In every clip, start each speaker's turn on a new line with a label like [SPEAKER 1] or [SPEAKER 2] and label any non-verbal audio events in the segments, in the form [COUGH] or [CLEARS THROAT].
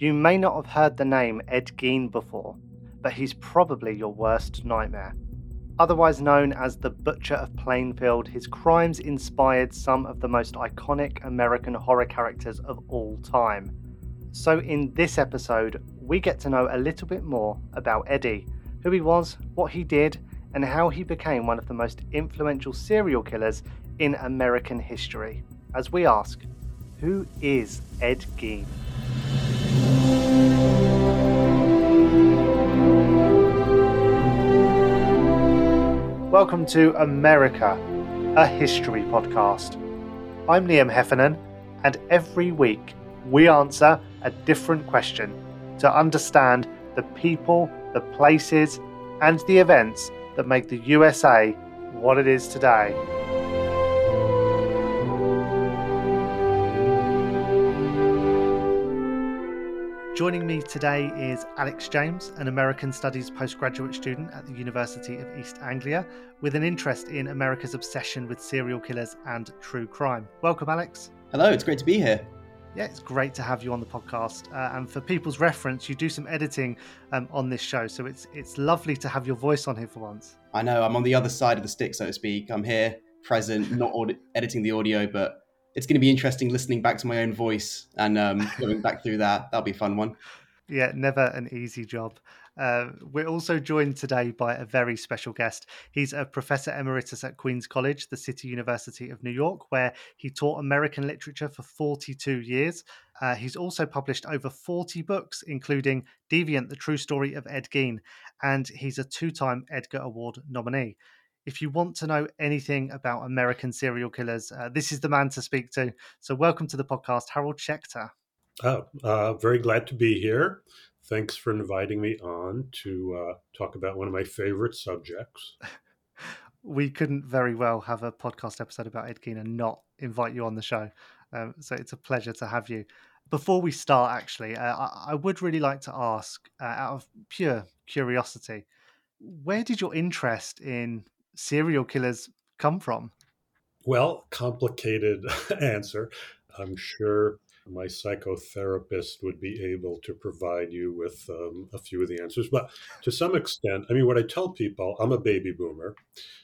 [SPEAKER 1] You may not have heard the name Ed Gein before, but he's probably your worst nightmare. Otherwise known as the Butcher of Plainfield, his crimes inspired some of the most iconic American horror characters of all time. So, in this episode, we get to know a little bit more about Eddie, who he was, what he did, and how he became one of the most influential serial killers in American history. As we ask, who is Ed Gein? Welcome to America, a history podcast. I'm Liam Heffernan, and every week we answer a different question to understand the people, the places, and the events that make the USA what it is today. Joining me today is Alex James, an American Studies postgraduate student at the University of East Anglia, with an interest in America's obsession with serial killers and true crime. Welcome, Alex.
[SPEAKER 2] Hello, it's great to be here.
[SPEAKER 1] Yeah, it's great to have you on the podcast. Uh, and for people's reference, you do some editing um, on this show, so it's it's lovely to have your voice on here for once.
[SPEAKER 2] I know I'm on the other side of the stick, so to speak. I'm here, present, not aud- [LAUGHS] editing the audio, but it's going to be interesting listening back to my own voice and um, [LAUGHS] going back through that. That'll be a fun one.
[SPEAKER 1] Yeah, never an easy job. Uh, we're also joined today by a very special guest. He's a professor emeritus at Queens College, the City University of New York, where he taught American literature for 42 years. Uh, he's also published over 40 books, including Deviant, the true story of Ed Gein, and he's a two time Edgar Award nominee if you want to know anything about American serial killers, uh, this is the man to speak to. So, welcome to the podcast, Harold Schechter.
[SPEAKER 3] Oh, uh, very glad to be here. Thanks for inviting me on to uh, talk about one of my favorite subjects. [LAUGHS]
[SPEAKER 1] we couldn't very well have a podcast episode about Ed Gein and not invite you on the show. Um, so, it's a pleasure to have you. Before we start, actually, uh, I, I, would really like to ask, uh, out of pure curiosity, where did your interest in serial killers come from?
[SPEAKER 3] Well, complicated [LAUGHS] answer. I'm sure my psychotherapist would be able to provide you with um, a few of the answers. But to some extent, I mean, what I tell people, I'm a baby boomer.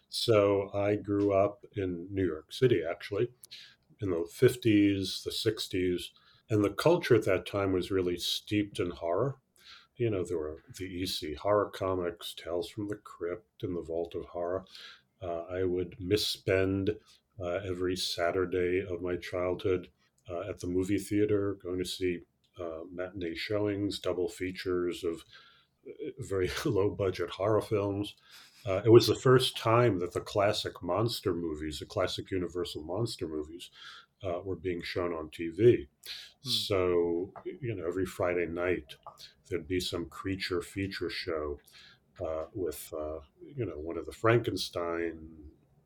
[SPEAKER 3] So I grew up in New York City, actually, in the 50s, the 60s. And the culture at that time was really steeped in horror you know, there were the EC horror comics, Tales from the Crypt, and the Vault of Horror. Uh, I would misspend uh, every Saturday of my childhood uh, at the movie theater, going to see uh, matinee showings, double features of uh, very [LAUGHS] low budget horror films. Uh, it was the first time that the classic monster movies, the classic Universal monster movies, uh, were being shown on TV. Hmm. So, you know, every Friday night there'd be some creature feature show uh, with, uh, you know, one of the Frankenstein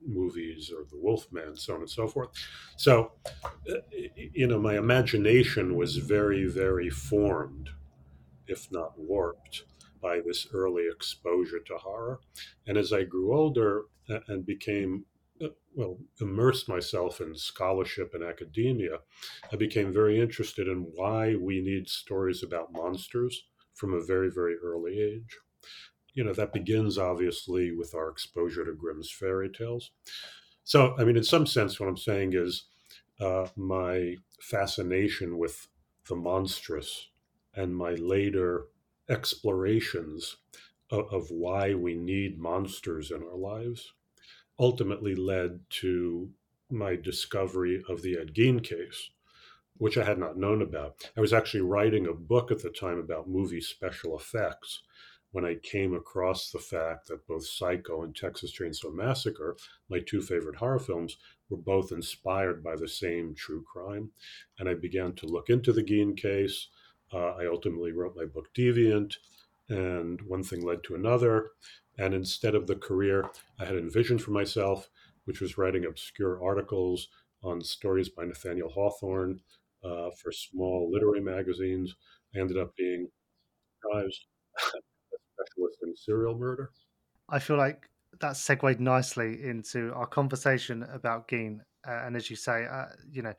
[SPEAKER 3] movies or the Wolfman, so on and so forth. So, uh, you know, my imagination was very, very formed, if not warped, by this early exposure to horror. And as I grew older and became well, immersed myself in scholarship and academia, I became very interested in why we need stories about monsters from a very, very early age. You know, that begins obviously with our exposure to Grimm's fairy tales. So, I mean, in some sense, what I'm saying is uh, my fascination with the monstrous and my later explorations of, of why we need monsters in our lives ultimately led to my discovery of the Ed Gein case, which I had not known about. I was actually writing a book at the time about movie special effects when I came across the fact that both Psycho and Texas Chainsaw Massacre, my two favorite horror films, were both inspired by the same true crime. And I began to look into the Gein case. Uh, I ultimately wrote my book Deviant, and one thing led to another. And instead of the career I had envisioned for myself, which was writing obscure articles on stories by Nathaniel Hawthorne uh, for small literary magazines, I ended up being [LAUGHS] a specialist in serial murder.
[SPEAKER 1] I feel like that segued nicely into our conversation about Gein. Uh, and as you say, uh, you know,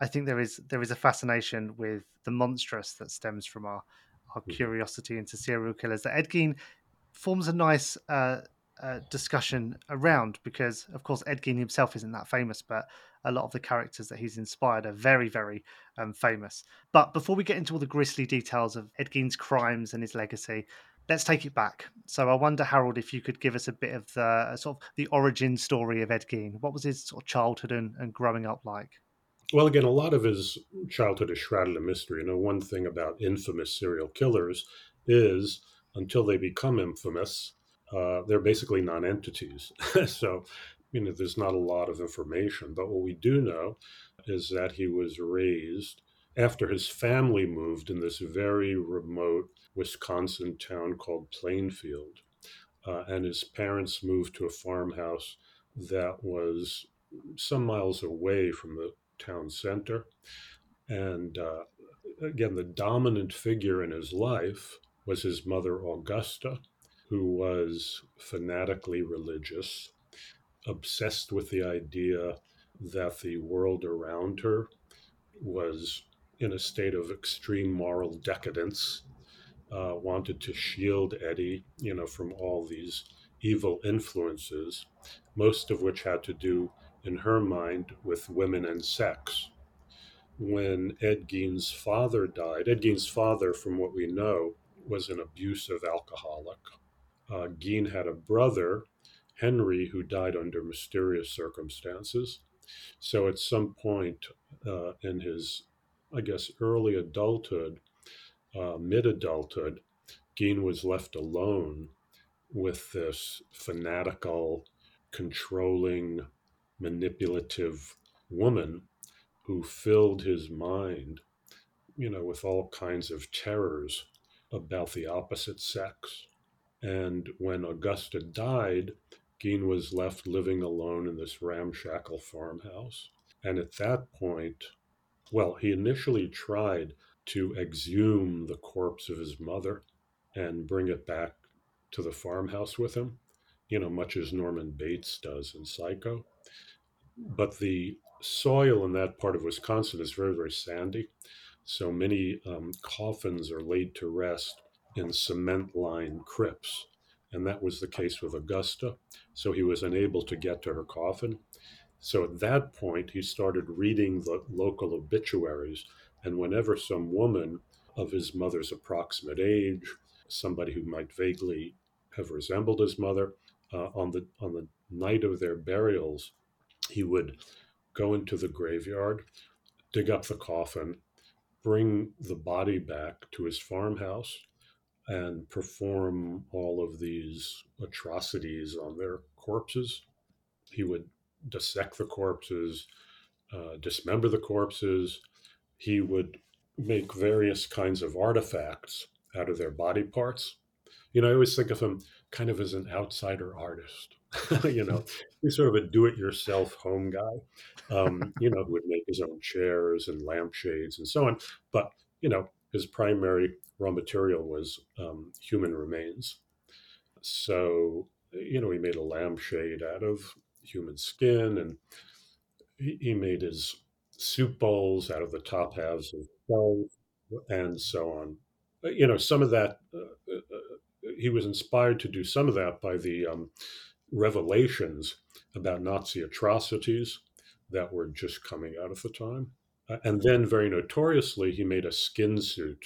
[SPEAKER 1] I think there is there is a fascination with the monstrous that stems from our our
[SPEAKER 3] Mhm.
[SPEAKER 1] curiosity into serial killers that Ed Gein forms a nice uh, uh, discussion around because, of course, Ed Gein himself isn't that famous, but a lot of the characters that he's inspired are very, very um, famous. But before we get into all the grisly details of Ed Gein's crimes and his legacy, let's take it back. So I wonder, Harold, if you could give us a bit of the uh, sort of the origin story of Ed Gein. What was his sort of childhood and, and growing up like?
[SPEAKER 3] Well, again, a lot of his childhood is shrouded in mystery. You know, one thing about infamous serial killers is until they become infamous, uh, they're basically non-entities. [LAUGHS] so, you know, there's not a lot of information. But what we do know is that he was raised after his family moved in this very remote Wisconsin town called Plainfield. Uh, and his parents moved to a farmhouse that was some miles away from the town center. And uh, again, the dominant figure in his life was his mother, Augusta, who was fanatically religious, obsessed with the idea that the world around her was in a state of extreme moral decadence, uh, wanted to shield Eddie, you know, from all these evil influences, most of which had to do, in her mind, with women and sex. When Ed Gein's father died, Ed Gein's father, from what we know, was an abusive alcoholic. Uh, had a brother, Henry, who died under mysterious circumstances. So at some point uh, in his, I guess, early adulthood, uh, mid adulthood, Gein was left alone with this fanatical, controlling, manipulative woman who filled his mind, you know, with all kinds of terrors about the opposite sex. And when Augusta died, Gein was left living alone in this ramshackle farmhouse. And at that point, well, he initially tried to exhume the corpse of his mother and bring it back to the farmhouse with him, you know, much as Norman Bates does in Psycho. But the soil in that part of Wisconsin is very, very sandy. So many um, coffins are laid to rest in cement lined crypts. And that was the case with Augusta. So he was unable to get to her coffin. So at that point, he started reading the local obituaries. And whenever some woman of his mother's approximate age, somebody who might vaguely have resembled his mother, uh, on the on the night of their burials, he would go into the graveyard, dig up the coffin, bring the body back to his farmhouse, and perform all of these atrocities on their corpses. He would dissect the corpses, uh, dismember the corpses. He would make various kinds of artifacts out of their body parts. You know, I always think of him kind of as an outsider artist. [LAUGHS] you know, he's sort of a do-it-yourself home guy. Um, [LAUGHS] you know, who would make his own chairs and lampshades and so on. But you know, his primary raw material was um, human remains. So you know, he made a lampshade out of human skin, and he, he made his soup bowls out of the top halves of skulls, and so on. You know, some of that uh, uh, he was inspired to do some of that by the um, revelations about Nazi atrocities that were just coming out at the time. Uh, and then, very notoriously, he made a skin suit,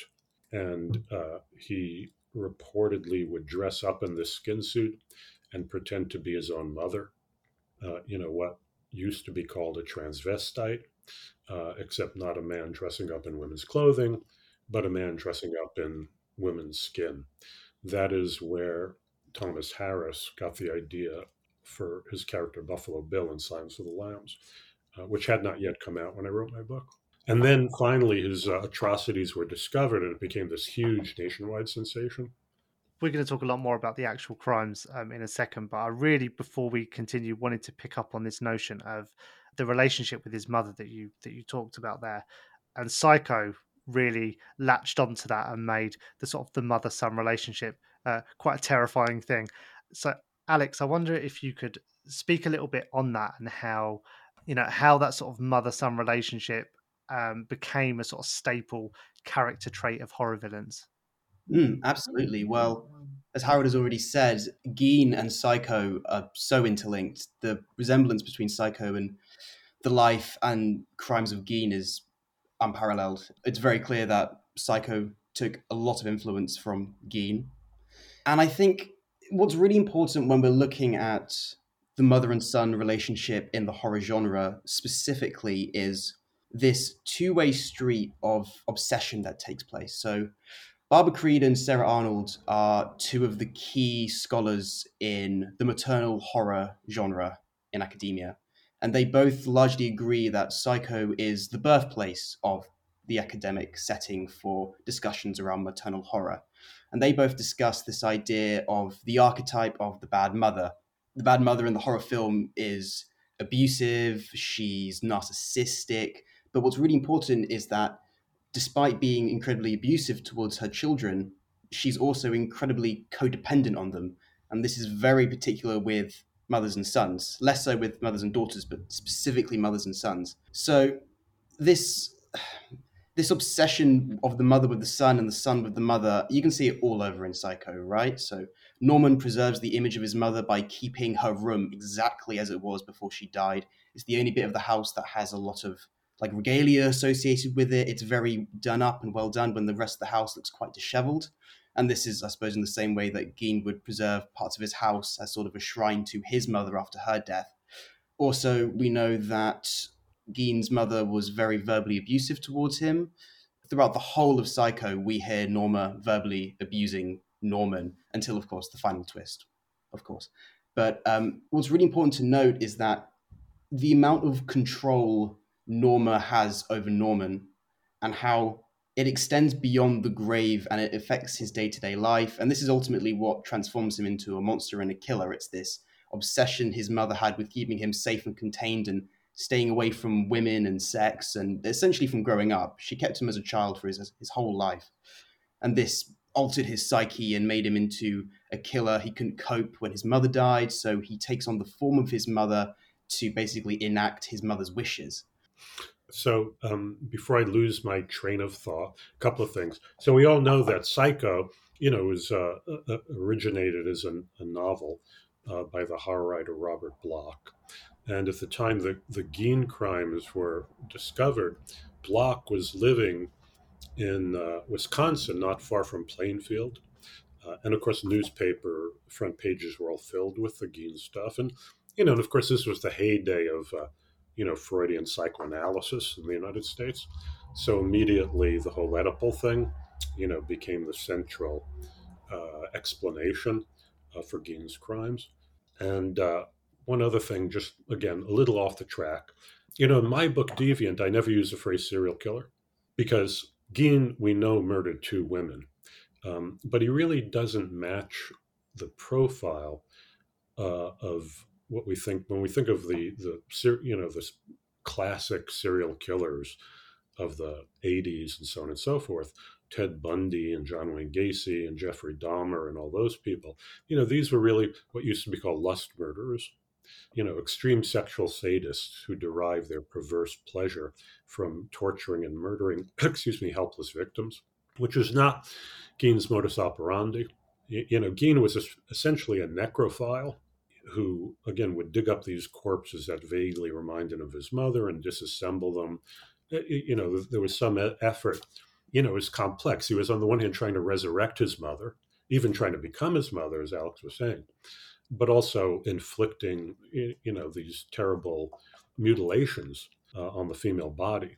[SPEAKER 3] and uh, he reportedly would dress up in this skin suit and pretend to be his own mother. Uh, you know, what used to be called a transvestite, uh, except not a man dressing up in women's clothing, but a man dressing up in women's skin. That is where Thomas Harris got the idea for his character Buffalo Bill in Silence of the Lambs, uh, which had not yet come out when I wrote my book. And then finally, his uh, atrocities were discovered, and it became this huge nationwide sensation.
[SPEAKER 1] We're going to talk a lot more about the actual crimes um, in a second, but I really, before we continue, wanted to pick up on this notion of the relationship with his mother that you that you talked about there, and Psycho really latched onto that and made the sort of the mother son relationship uh, quite a terrifying thing. So, Alex, I wonder if you could speak a little bit on that and how you know how that sort of mother son relationship um, became a sort of staple character trait of horror villains.
[SPEAKER 2] Mm, absolutely. Well, as Harold has already said, Gein and Psycho are so interlinked. The resemblance between Psycho and the life and crimes of Gein is unparalleled. It's very clear that Psycho took a lot of influence from Gein. And I think what's really important when we're looking at the mother and son relationship in the horror genre specifically is this two way street of obsession that takes place. So, Barbara Creed and Sarah Arnold are two of the key scholars in the maternal horror genre in academia. And they both largely agree that Psycho is the birthplace of the academic setting for discussions around maternal horror. And they both discuss this idea of the archetype of the bad mother. The bad mother in the horror film is abusive, she's narcissistic. But what's really important is that despite being incredibly abusive towards her children, she's also incredibly codependent on them. And this is very particular with mothers and sons, less so with mothers and daughters, but specifically mothers and sons. So this this obsession of the mother with the son and the son with the mother, you can see it all over in Psycho, right? So Norman preserves the image of his mother by keeping her room exactly as it was before she died. It's the only bit of the house that has a lot of like regalia associated with it. It's very done up and well done when the rest of the house looks quite disheveled. And this is, I suppose, in the same way that Gein would preserve parts of his house as sort of a shrine to his mother after her death. Also, we know that Gein's mother was very verbally abusive towards him. Throughout the whole of Psycho, we hear Norma verbally abusing Norman until, of course, the final twist, of course. But um, what's really important to note is that the amount of control Norma has over Norman and how it extends beyond the grave and it affects his day to day life. And this is ultimately what transforms him into a monster and a killer. It's this obsession his mother had with keeping him safe and contained and staying away from women and sex and essentially from growing up. She kept him as a child for his, his whole life. And this altered his psyche and made him into a killer. He couldn't cope when his mother died, so he takes on the form of his mother to basically enact his mother's wishes.
[SPEAKER 3] So, um, before I lose my train of thought, a couple of things. So, we all know that Psycho, you know, was uh, originated as a, a novel uh, by the horror writer Robert Bloch. And at the time the, the Gein crimes were discovered, Bloch was living in uh, Wisconsin, not far from Plainfield. Uh, and of course, newspaper front pages were all filled with the Gein stuff. And, you know, and of course, this was the heyday of, uh, you know, Freudian psychoanalysis in the United States. So immediately the whole Oedipal thing, you know, became the central uh, explanation uh, for Gein's crimes. And uh, one other thing, just again, a little off the track. You know, in my book, Deviant, I never use the phrase serial killer because Gein, we know, murdered two women, um, but he really doesn't match the profile uh, of what we think when we think of the the you know the classic serial killers of the 80s and so on and so forth. Ted Bundy and John Wayne Gacy and Jeffrey Dahmer and all those people. You know, these were really what used to be called lust murderers you know, extreme sexual sadists who derive their perverse pleasure from torturing and murdering, [CLEARS THROAT] excuse me, helpless victims, which is not Gein's modus operandi. You know, Gein was essentially a necrophile who, again, would dig up these corpses that vaguely reminded him of his mother and disassemble them. You know, there was some effort. You know, it was complex. He was on the one hand trying to resurrect his mother, even trying to become his mother, as Alex was saying but also inflicting you know these terrible mutilations uh, on the female body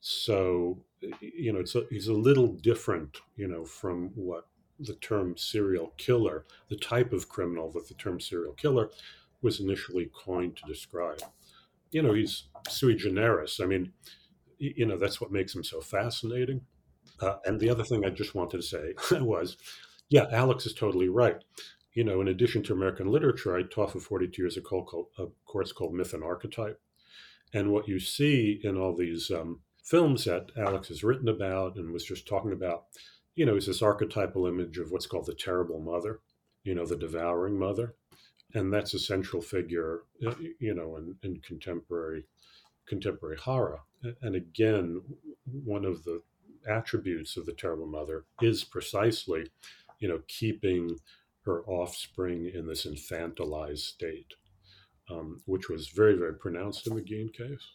[SPEAKER 3] so you know it's a, he's a little different you know from what the term serial killer the type of criminal that the term serial killer was initially coined to describe. You know he's sui generis. I mean you know that's what makes him so fascinating. Uh, and the other thing i just wanted to say [LAUGHS] was yeah alex is totally right. You know, in addition to American literature, I taught for 42 years a, a course called Myth and Archetype. And what you see in all these um, films that Alex has written about and was just talking about, you know, is this archetypal image of what's called the terrible mother, you know, the devouring mother. And that's a central figure, you know, in, in contemporary contemporary horror. and again, one of the attributes of the terrible mother is precisely, you know, keeping her offspring in this infantilized state, um, which was very, very pronounced in the Gein case.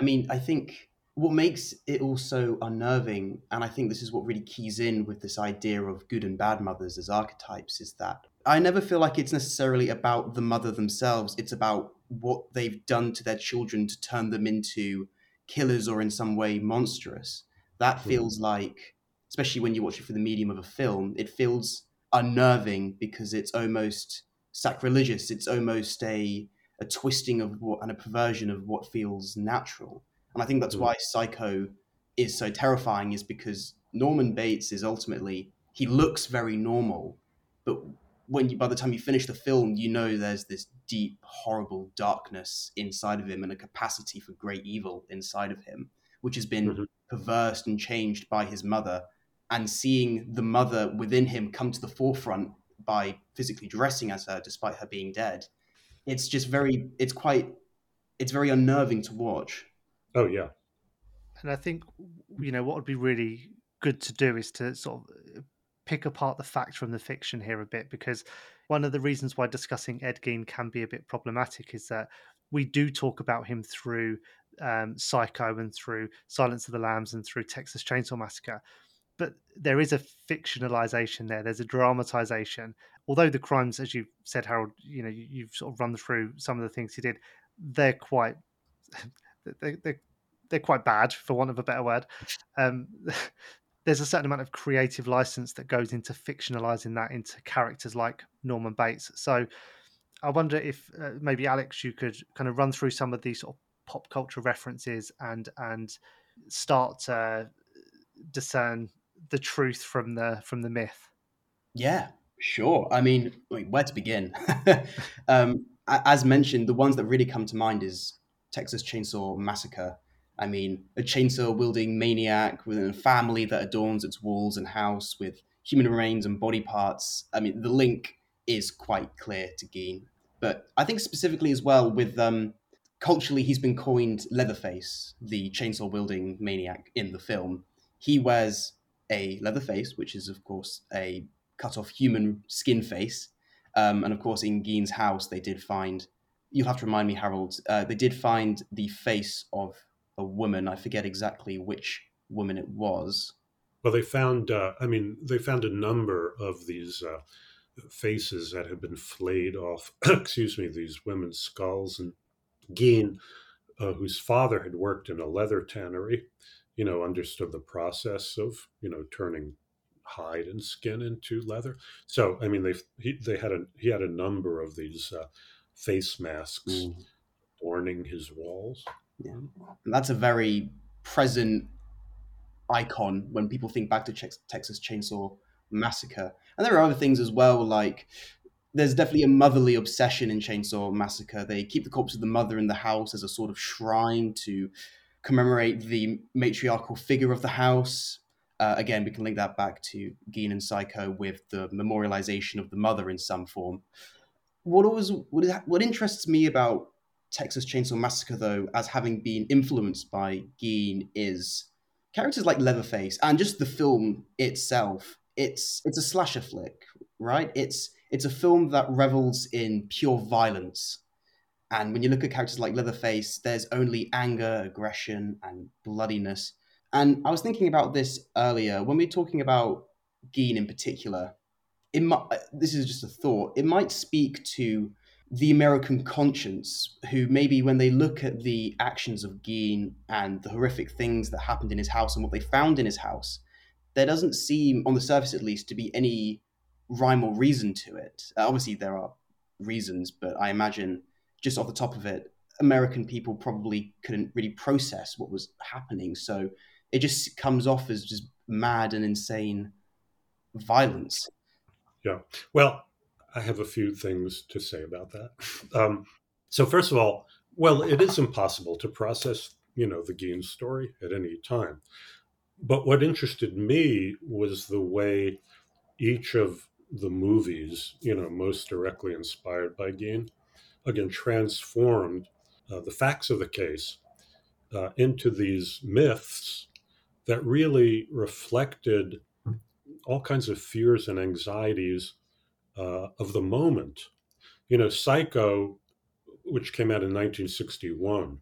[SPEAKER 2] I mean, I think what makes it also unnerving, and I think this is what really keys in with this idea of good and bad mothers as archetypes, is that I never feel like it's necessarily about the mother themselves. It's about what they've done to their children to turn them into killers or in some way monstrous. That hmm. feels like, especially when you watch it through the medium of a film, it feels unnerving because it's almost sacrilegious. It's almost a a twisting of what and a perversion of what feels natural. And I think that's mm. why Psycho is so terrifying, is because Norman Bates is ultimately he looks very normal, but when you by the time you finish the film, you know there's this deep, horrible darkness inside of him and a capacity for great evil inside of him, which has been mm-hmm. perversed and changed by his mother. And seeing the mother within him come to the forefront by physically dressing as her despite her being dead, it's just very, it's quite, it's very unnerving to watch.
[SPEAKER 3] Oh yeah,
[SPEAKER 1] and I think you know what would be really good to do is to sort of pick apart the fact from the fiction here a bit because one of the reasons why discussing Ed Gein can be a bit problematic is that we do talk about him through um, Psycho and through Silence of the Lambs and through Texas Chainsaw Massacre. But there is a fictionalization there. There's a dramatization. Although the crimes, as you said, Harold, you know, you've sort of run through some of the things he did. They're quite, they're, they're, they're quite bad, for want of a better word. Um, [LAUGHS] there's a certain amount of creative license that goes into fictionalizing that into characters like Norman Bates. So I wonder if uh, maybe Alex, you could kind of run through some of these sort of pop culture references and and start to discern the truth from the from the myth.
[SPEAKER 2] Yeah, sure. I mean, where to begin? [LAUGHS] um, as mentioned, the ones that really come to mind is Texas Chainsaw Massacre I mean, a chainsaw wielding maniac within a family that adorns its walls and house with human remains and body parts. I mean, the link is quite clear to Gein. But I think specifically as well with um, culturally, he's been coined Leatherface, the chainsaw wielding maniac in the film. He wears a leather face, which is of course a cut off human skin face. Um, and of course, in Gein's house, they did find. You'll have to remind me, Harold. Uh, they did find the face of a woman. I forget exactly which woman it was.
[SPEAKER 3] Well, they found, uh, I mean, they found a number of these uh, faces that had been flayed off, [CLEARS THROAT] excuse me, these women's skulls. And Gein, uh, whose father had worked in a leather tannery, you know, understood the process of, you know, turning hide and skin into leather. So, I mean, they he, they had a he had a number of these uh, face masks mm. adorning his walls.
[SPEAKER 2] Yeah. And that's a very present icon when people think back to Texas Chainsaw Massacre. And there are other things as well, like there's definitely a motherly obsession in Chainsaw Massacre. They keep the corpse of the mother in the house as a sort of shrine to commemorate the matriarchal figure of the house. Uh, again, we can link that back to Gein and Psycho with the memorialization of the mother in some form. What always what, what interests me about Texas Chainsaw Massacre, though, as having been influenced by Gein, is characters like Leatherface and just the film itself. It's it's a slasher flick, right? It's it's a film that revels in pure violence. And when you look at characters like Leatherface, there's only anger, aggression, and bloodiness. And I was thinking about this earlier when we are talking about Gein in particular. It might, this is just a thought. It might speak to the American conscience, who maybe when they look at the actions of Gein and the horrific things that happened in his house and what they found in his house, there doesn't seem, on the surface at least, to be any rhyme or reason to it. Uh, obviously, there are reasons, but I imagine just off the top of it, American people probably couldn't really process what was happening. So it just comes off as just mad and insane violence.
[SPEAKER 3] Yeah. Well, I have a few things to say about that. Um, so first of all, well, it is impossible to process, you know, the Gein story at any time. But what interested me was the way each of the movies, you know, most directly inspired by Gein, again, transformed uh, the facts of the case uh, into these myths that really reflected all kinds of fears and anxieties uh, of the moment. You know, Psycho, which came out in 1961,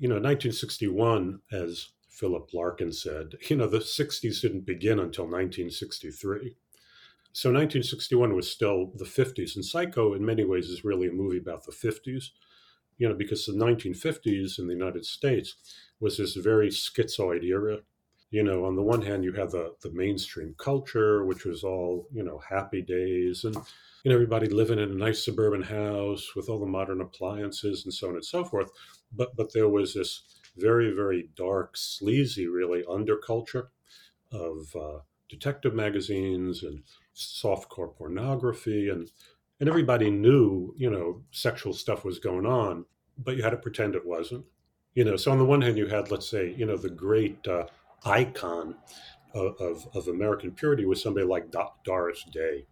[SPEAKER 3] you know, 1961, as Philip Larkin said, [LAUGHS] you know, the 60s didn't begin until 1963. So 1961 was still the 50s, and Psycho, in many ways, is really a movie about the 50s. You know, because the 1950s in the United States was this very schizoid era. You know, on the one hand, you have the the mainstream culture, which was all you know happy days, and you know everybody living in a nice suburban house with all the modern appliances and so on and so forth. But but there was this very very dark, sleazy, really underculture of uh, detective magazines and softcore pornography and and everybody knew you know sexual stuff was going on but you had to pretend it wasn't you know so on the one hand you had let's say you know the great uh, icon of, of, american purity was somebody like Do- doris day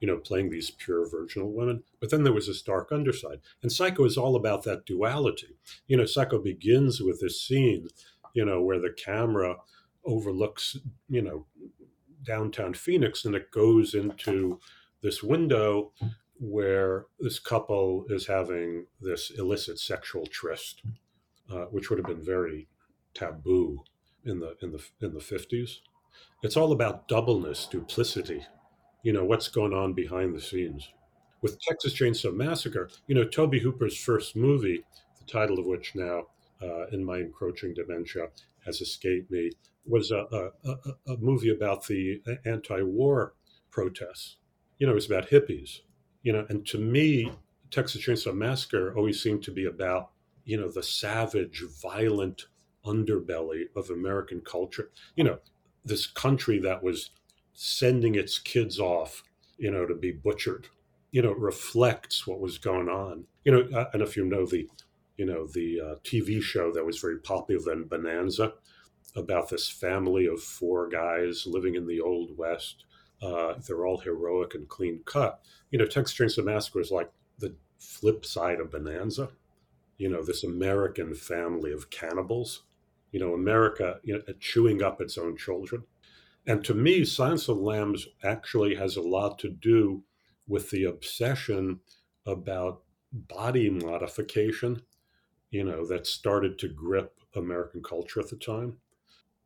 [SPEAKER 3] you know playing these pure virginal women. But then there was this dark underside. And psycho is all about that duality. You know psycho begins with this scene you know where the camera overlooks you know downtown Phoenix, and it goes into this window where this couple is having this illicit sexual tryst, uh, which would have been very taboo in the in the in the fifties. It's all about doubleness, duplicity. You know what's going on behind the scenes. With Texas Chainsaw Massacre, you know Tobe Hooper's first movie, the title of which now, uh, in my encroaching dementia, has escaped me, was a, a, a movie about the anti-war protests. You know, it was about hippies. You know, and to me, Texas Chainsaw Massacre always seemed to be about you know the savage, violent underbelly of American culture. You know, this country that was sending its kids off, you know, to be butchered. You know, reflects what was going on. You know, I don't know if you know the, you know, the uh, TV show that was very popular then, Bonanza about this family of four guys living in the Old West. Uh, they're all heroic and clean cut. You know, Texas Chainsaw Massacre is like the flip side of Bonanza. You know, this American family of cannibals. You know, America you know, chewing up its own children. And to me, Silence of Lambs actually has a lot to do with the obsession about body modification, you know, that started to grip American culture at the time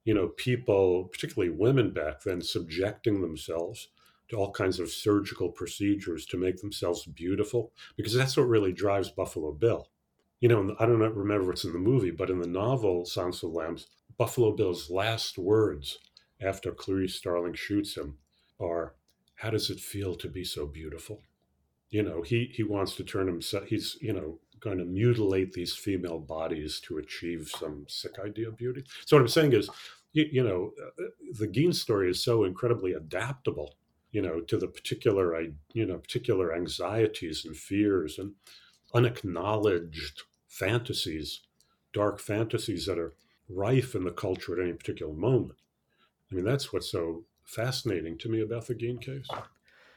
[SPEAKER 3] you know, people, particularly women back then, subjecting themselves to all kinds of surgical procedures to make themselves beautiful, because that's what really drives Buffalo Bill. You know, I don't remember what's in the movie, but in the novel Silence of the Lambs, Buffalo Bill's last words after Clarice Starling shoots him are, "How does it feel to be so beautiful?" You know, he he wants to turn himself. He's you know going to mutilate these female bodies to achieve some sick idea of beauty. So what I'm saying is, you, you know, the Gein story is so incredibly adaptable, you know, to the particular, you know, particular anxieties and fears and unacknowledged fantasies, dark fantasies that are rife in the culture at any particular moment. I mean, that's what's so fascinating to me about the Gein case.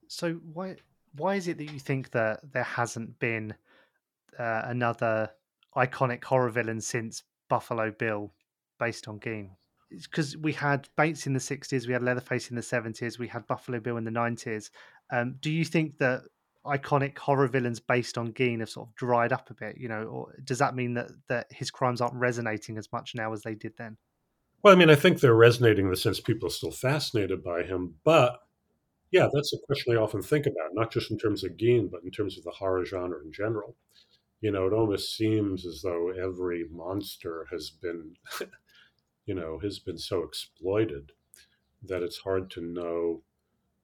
[SPEAKER 1] So why why is it that you think that there hasn't been uh, another iconic horror villain since Buffalo Bill, based on Gein. Because we had Bates in the '60s, we had Leatherface in the '70s, we had Buffalo Bill in the '90s. Um, do you think that iconic horror villains based on Gein have sort of dried up a bit? You know, or does that mean that that his crimes aren't resonating as much now as they did then?
[SPEAKER 3] Well, I mean, I think they're resonating in the sense people are still fascinated by him, but yeah, that's a question I often think about, not just in terms of Gein, but in terms of the horror genre in general you know, it almost seems as though every monster has been, [LAUGHS] you know, has been so exploited that it's hard to know,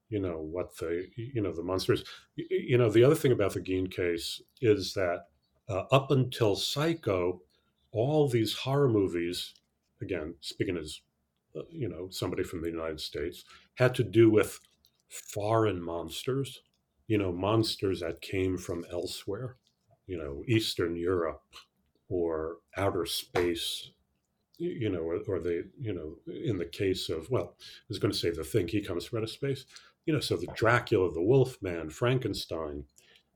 [SPEAKER 3] you know, what the, you know, the monsters. You know, the other thing about the Gein case is that uh, up until Psycho, all these horror movies, again, speaking as, uh, you know, somebody from the United States, had to do with foreign monsters, you know, monsters that came from elsewhere you know, Eastern Europe or outer space, you know, or, or the, you know, in the case of, well, I was going to say the thing, he comes from outer space, you know, so the Dracula, the Wolfman, Frankenstein,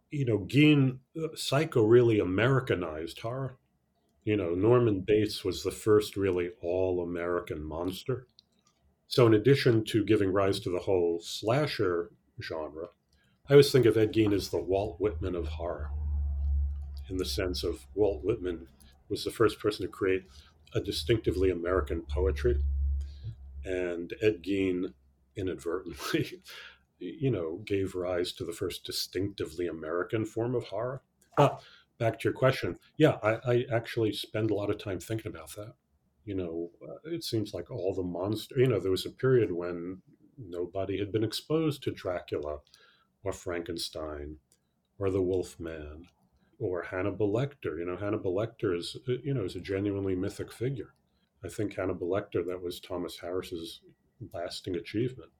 [SPEAKER 3] you know, Gein, uh, Psycho really Americanized horror. You know, Norman Bates was the first really all American monster. So, in addition to giving rise to the whole slasher genre, I always think of Ed Gein as the Walt Whitman of horror, in the sense of Walt Whitman was the first person to create a distinctively American poetry, and Ed Gein inadvertently, [LAUGHS] you know, gave rise to the first distinctively American form of horror. But back to your question, yeah, I, I actually spend a lot of time thinking about that. You know, uh, it seems like all the monster. You know, there was a period when nobody had been exposed to Dracula or Frankenstein or the Wolf Man or Hannibal Lecter. You know, Hannibal Lecter is uh, you know is a genuinely mythic figure. I think Hannibal Lecter that was Thomas Harris's lasting achievement,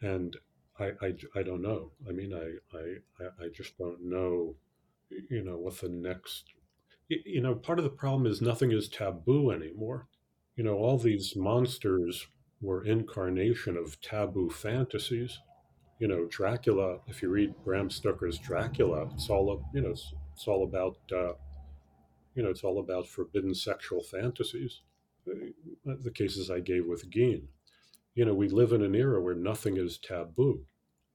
[SPEAKER 3] and I, I, I don't know. I mean, I, I I just don't know. You know what the next. You know, part of the problem is nothing is taboo anymore. You know, all these monsters were incarnation of taboo fantasies you know, Dracula, if you read Bram Stoker's Dracula, it's all, you know, it's, it's all about, uh, you know, it's all about forbidden sexual fantasies. The cases I gave with Gein. You know, we live in an era where nothing is taboo.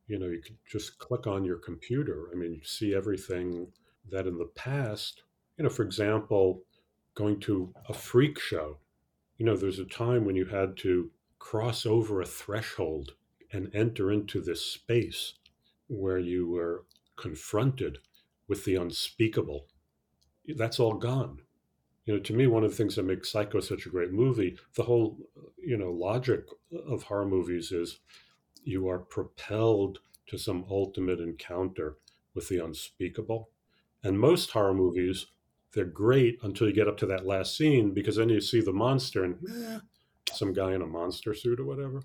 [SPEAKER 3] You know, you can just click on your computer. I mean, you see everything that in the past, you know, for example, going to a freak show. You know, there's a time when you had to cross over a threshold and enter into this space where you were confronted with the unspeakable. That's all gone. You know, to me, one of the things that makes Psycho such a great movie, the whole, you know, logic of horror movies is you are propelled to some ultimate encounter with the unspeakable. And most horror movies, they're great until you get up to that last scene because then you see the monster and eh, some guy in a monster suit or whatever.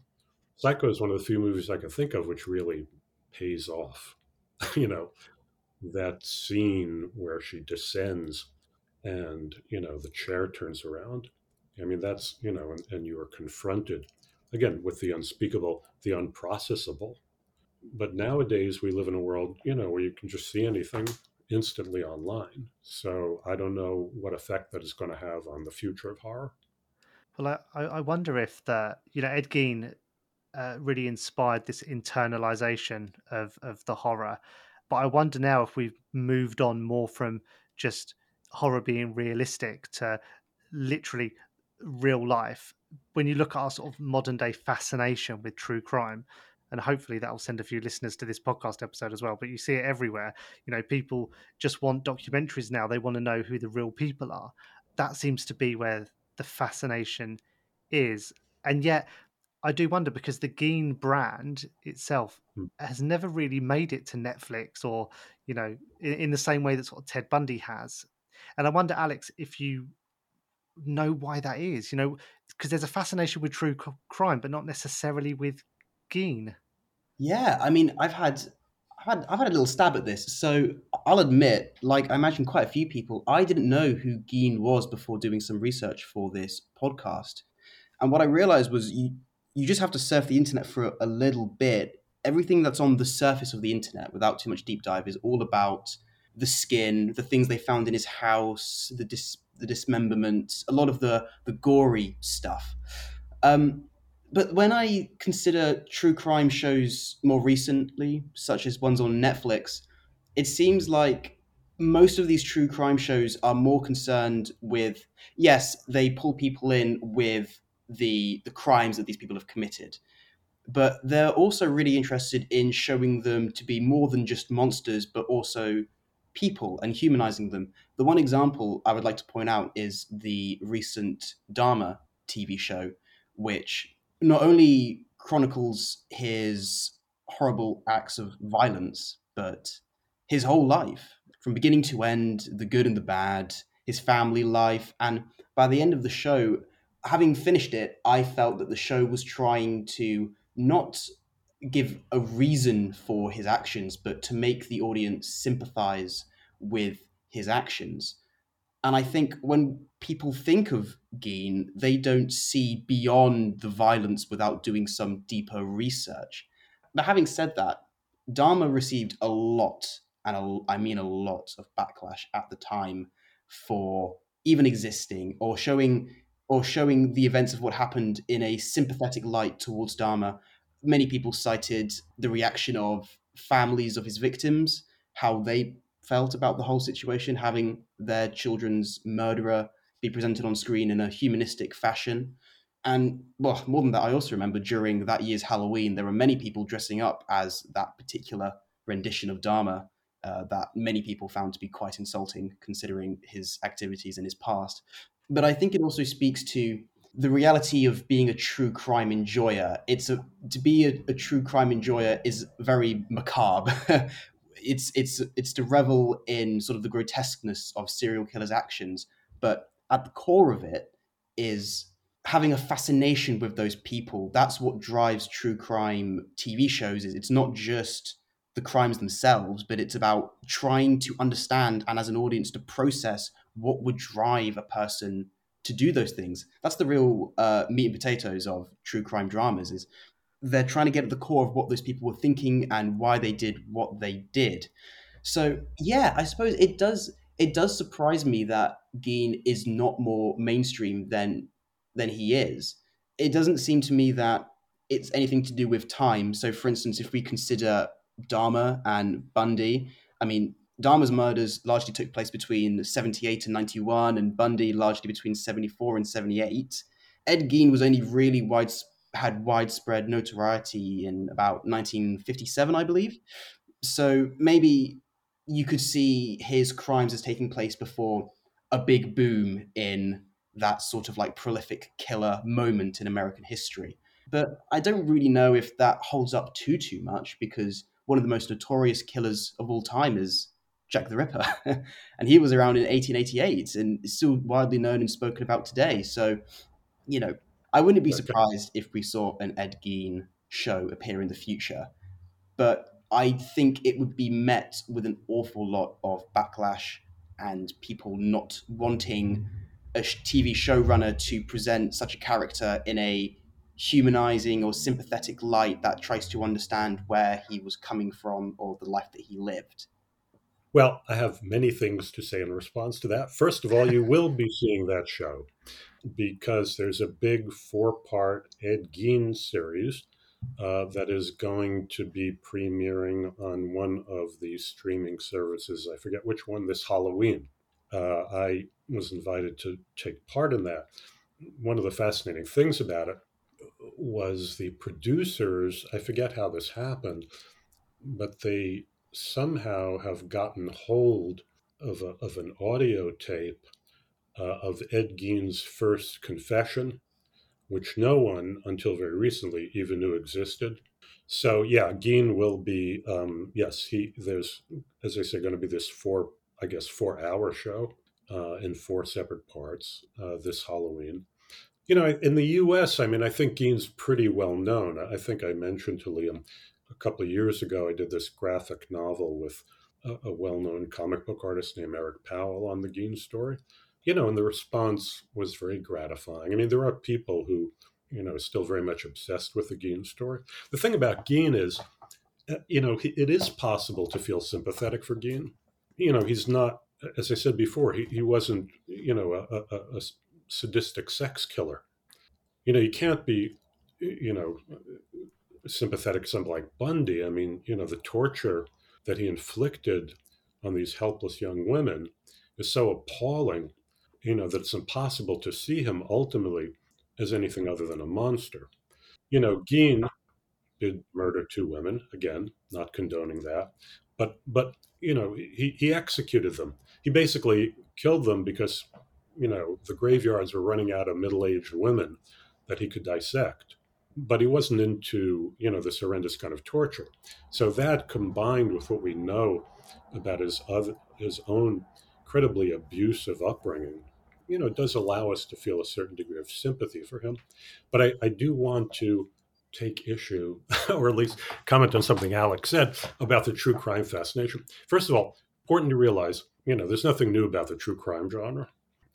[SPEAKER 3] Psycho is one of the few movies I can think of which really pays off. [LAUGHS] you know, that scene where she descends and, you know, the chair turns around. I mean, that's, you know, and, and you are confronted again with the unspeakable, the unprocessable. But nowadays we live in a world, you know, where you can just see anything instantly online. So I don't know what effect that is going to have on the future of horror.
[SPEAKER 1] Well, I, I wonder if that, you know, Ed Gein uh, really inspired this internalization of of the horror. But I wonder now if we've moved on more from just horror being realistic to literally real life. When you look at our sort of modern day fascination with true crime, and hopefully that will send a few listeners to this podcast episode as well. But you see it everywhere. You know, people just want documentaries now. They want to know who the real people are. That seems to be where the fascination is. And yet, I do wonder because the Gein brand itself
[SPEAKER 3] Mm.
[SPEAKER 1] has never really made it to Netflix or, you know, in, in the same way that sort of Ted Bundy has. And I wonder, Alex, if you know why that is, you know, because there's a fascination with true crime, but not necessarily with Gein.
[SPEAKER 2] Yeah, I mean, I've had, I've had, I've had a little stab at this. So I'll admit, like I imagine quite a few people, I didn't know who Gein was before doing some research for this podcast. And what I realized was you, you just have to surf the internet for a little bit. Everything that's on the surface of the internet, without too much deep dive, is all about the skin, the things they found in his house, the dis, the dismemberment, a lot of the the gory stuff. Um, but when I consider true crime shows more recently, such as ones on Netflix, it seems like most of these true crime shows are more concerned with yes, they pull people in with the the crimes that these people have committed, but they're also really interested in showing them to be more than just monsters, but also people and humanizing them. The one example I would like to point out is the recent Dahmer TV show, which not only chronicles his horrible acts of violence, but his whole life from beginning to end, the good and the bad, his family life. And by the end of the show, having finished it, I felt that the show was trying to not give a reason for his actions, but to make the audience sympathize with his actions. And I think when people think of Gein, they don't see beyond the violence without doing some deeper research. But having said that, Dahmer received a lot, and a, I mean a lot, of backlash at the time for even existing or showing or showing the events of what happened in a sympathetic light towards Dahmer. Many people cited the reaction of families of his victims, how they felt about the whole situation, having their children's murderer be presented on screen in a humanistic fashion. And well, more than that, I also remember during that year's Halloween, there were many people dressing up as that particular rendition of Dahmer uh, that many people found to be quite insulting considering his activities in his past. But I think it also speaks to the reality of being a true crime enjoyer. It's a to be a, a true crime enjoyer is very macabre. [LAUGHS] it's it's it's to revel in sort of the grotesqueness of serial killers' actions, but at the core of it is having a fascination with those people. That's what drives true crime TV shows. Is it's not just the crimes themselves, but it's about trying to understand and as an audience to process what would drive a person to do those things. That's the real uh, meat and potatoes of true crime dramas. Is they're trying to get at the core of what those people were thinking and why they did what they did. So yeah, I suppose it does it does surprise me that Gein is not more mainstream than than he is. It doesn't seem to me that it's anything to do with time. So for instance, if we consider Dahmer and Bundy, I mean, Dahmer's murders largely took place between 78 and 91, and Bundy largely between 74 and 78. Ed Gein was only really wide, had widespread notoriety in about 1957, I believe. So maybe you could see his crimes as taking place before a big boom in that sort of like prolific killer moment in American history. But I don't really know if that holds up too too much because one of the most notorious killers of all time is Jack the Ripper, [LAUGHS] and he was around in 1888 and is still widely known and spoken about today. So, you know, I wouldn't be surprised if we saw an Ed Gein show appear in the future, but I think it would be met with an awful lot of backlash and people not wanting a TV showrunner to present such a character in a humanizing or sympathetic light that tries to understand where he was coming from or the life that he lived.
[SPEAKER 3] Well, I have many things to say in response to that. First of all, you will be seeing that show because there's a big four part Ed Gein series uh, that is going to be premiering on one of the streaming services. I forget which one this Halloween. Uh, I was invited to take part in that. One of the fascinating things about it was the producers, I forget how this happened, but they somehow have gotten hold of, a, of an audio tape uh, of Ed Gein's first confession, which no one until very recently even knew existed. So yeah, Gein will be um, yes he there's as I say going to be this four I guess four hour show uh, in four separate parts uh, this Halloween. You know, in the U.S., I mean, I think Gein's pretty well known. I think I mentioned to Liam a couple of years ago, I did this graphic novel with a, a well known comic book artist named Eric Powell on the Gein story. You know, and the response was very gratifying. I mean, there are people who, you know, are still very much obsessed with the Gein story. The thing about Gein is, uh, you know, it is possible to feel sympathetic for Gein. You know, he's not, as I said before, he, he wasn't, you know, a, a, a sadistic sex killer. You know, you can't be, you know, sympathetic to something like Bundy. I mean, you know, the torture that he inflicted on these helpless young women is so appalling, you know, that it's impossible to see him ultimately as anything other than a monster. You know, Gein did murder two women, again, not condoning that, but but you know, he, he executed them. He basically killed them because, you know, the graveyards were running out of middle-aged women that he could dissect but he wasn't into you know this horrendous kind of torture. So that combined with what we know about his other his own incredibly abusive upbringing, you know, it does allow us to feel a certain degree of sympathy for him. But I, I do want to take issue, [LAUGHS] or at least comment on something Alex said about the true crime fascination. First of all, important to realize, you know, there's nothing new about the true crime genre.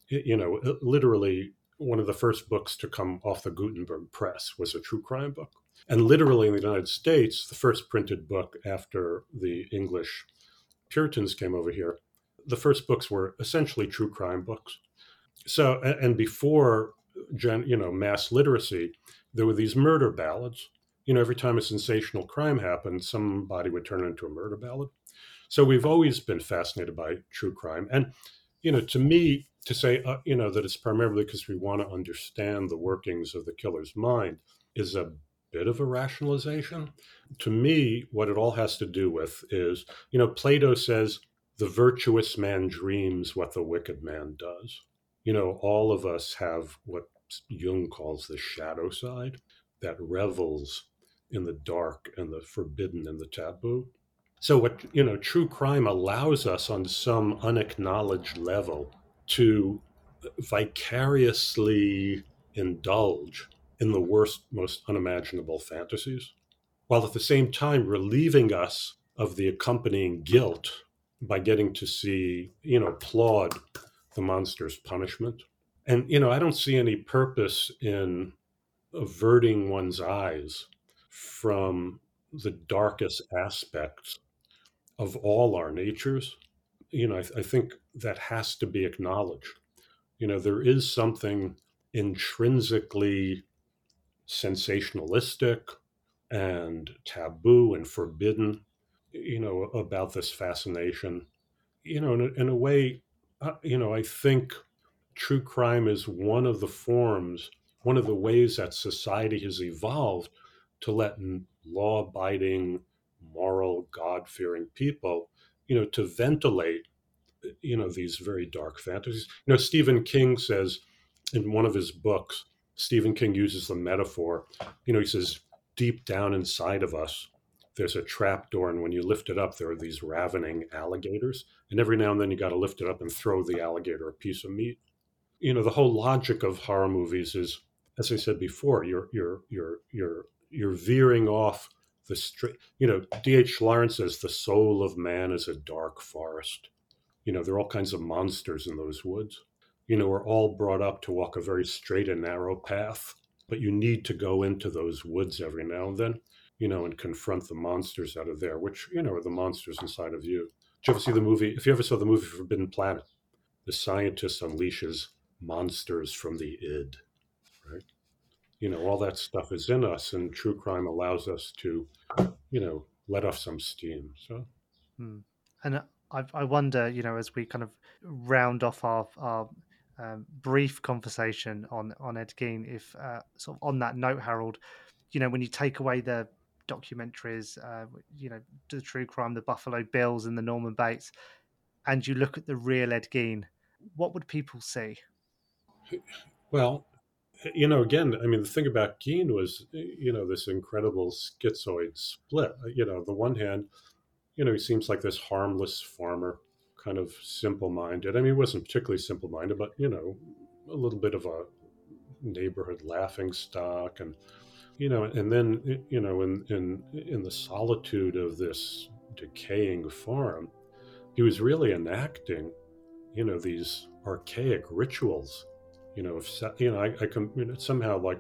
[SPEAKER 3] You know, uh, literally one of the first books to come off the Gutenberg press was a true crime book. And literally in the United States, the first printed book after the English Puritans came over here, the first books were essentially true crime books. So, and before, you know, mass literacy, there were these murder ballads. You know, every time a sensational crime happened, somebody would turn it into a murder ballad. So we've always been fascinated by true crime. And, you know, to me, to say, uh, you know, that it's primarily because we want to understand the workings of the killer's mind is a bit of a rationalization. To me, what it all has to do with is, you know, Plato says, the virtuous man dreams what the wicked man does. You know, all of us have what Jung calls the shadow side that revels in the dark and the forbidden and the taboo. So, what, you know, true crime allows us on some unacknowledged level to vicariously indulge in the worst, most unimaginable fantasies, while at the same time relieving us of the accompanying guilt by getting to see, you know, applaud the monster's punishment. And, you know, I don't see any purpose in averting one's eyes from the darkest aspects of all our natures. You know, I, th- I think that has to be acknowledged. You know, there is something intrinsically sensationalistic and taboo and forbidden, you know, about this fascination. You know, in a, in a way, you know, I think true crime is one of the forms, one of the ways that society has evolved to let law abiding, moral, God fearing people, you know, to ventilate, uh, you know, these very dark fantasies. You know, Stephen King says in one of his books, Stephen King uses the metaphor. You know, he says, deep down inside of us, there's a trap door, and when you lift it up, there are these ravening alligators. And every now and then, you got to lift it up and throw the alligator a piece of meat. You know, the whole logic of horror movies is, as I said before, you're you're you're you're you're veering off the straight. You know, D.H. Lawrence says the soul of man is a dark forest. You know, there are all kinds of monsters in those woods you know, we're all brought up to walk a very straight and narrow path, but you need to go into those woods every now and then, you know, and confront the monsters that are there, which, you know, are the monsters inside of you. Did you ever see the movie? If you ever saw the movie Forbidden Planet, the scientist unleashes monsters from the id, right? You know, all that stuff is in us, and true crime allows us to, you know, let off some steam. So,
[SPEAKER 1] hmm. and I, I wonder, you know, as we kind of round off our, our um, brief conversation on on Ed Gein. If uh, sort of on that note, Harold, you know, when you take away the documentaries, uh, you know, the true crime, the Buffalo Bills, and the Norman Bates, and you look at the real Ed Gein, what would people see?
[SPEAKER 3] Well, you know, again, I mean, the thing about Gein was, you know, this incredible schizoid split. You know, the one hand, you know, he seems like this harmless farmer kind of simple minded. I mean, he wasn't particularly simple minded, but, you know, a little bit of a neighborhood laughing stock. And, you know, and then, you know, in, in, in the solitude of this decaying farm, he was really enacting, you know, these archaic rituals. You know, if, you know, I, I can, you know, somehow like,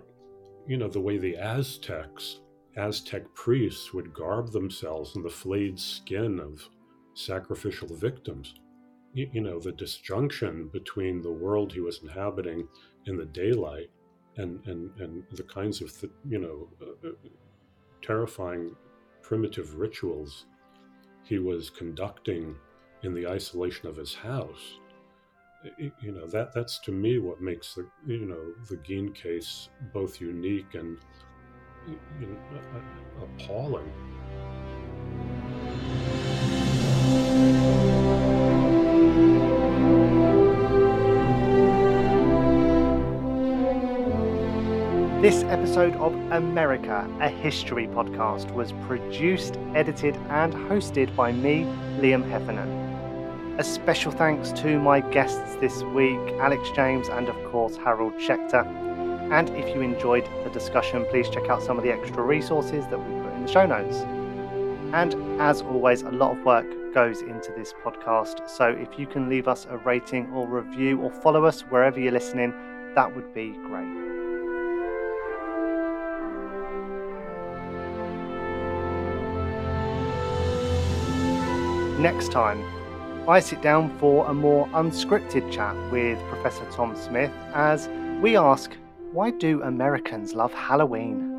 [SPEAKER 3] you know, the way the Aztecs, Aztec priests would garb themselves in the flayed skin of sacrificial victims. You, you, know, the disjunction between the world he was inhabiting in the daylight and, and, and the kinds of, th- you know, uh, uh, terrifying primitive rituals he was conducting in the isolation of his house. You know, that, that's to me what makes the, you know, the Gein case both unique and you know, appalling.
[SPEAKER 1] This episode of America, a History podcast, was produced, edited, and hosted by me, Liam Heffernan. A special thanks to my guests this week, Alex James and, of course, Harold Schechter. And if you enjoyed the discussion, please check out some of the extra resources that we put in the show notes. And as always, a lot of work goes into this podcast. So if you can leave us a rating or review or follow us wherever you're listening, that would be great. Next time, I sit down for a more unscripted chat with Professor Tom Smith as we ask, why do Americans love Halloween?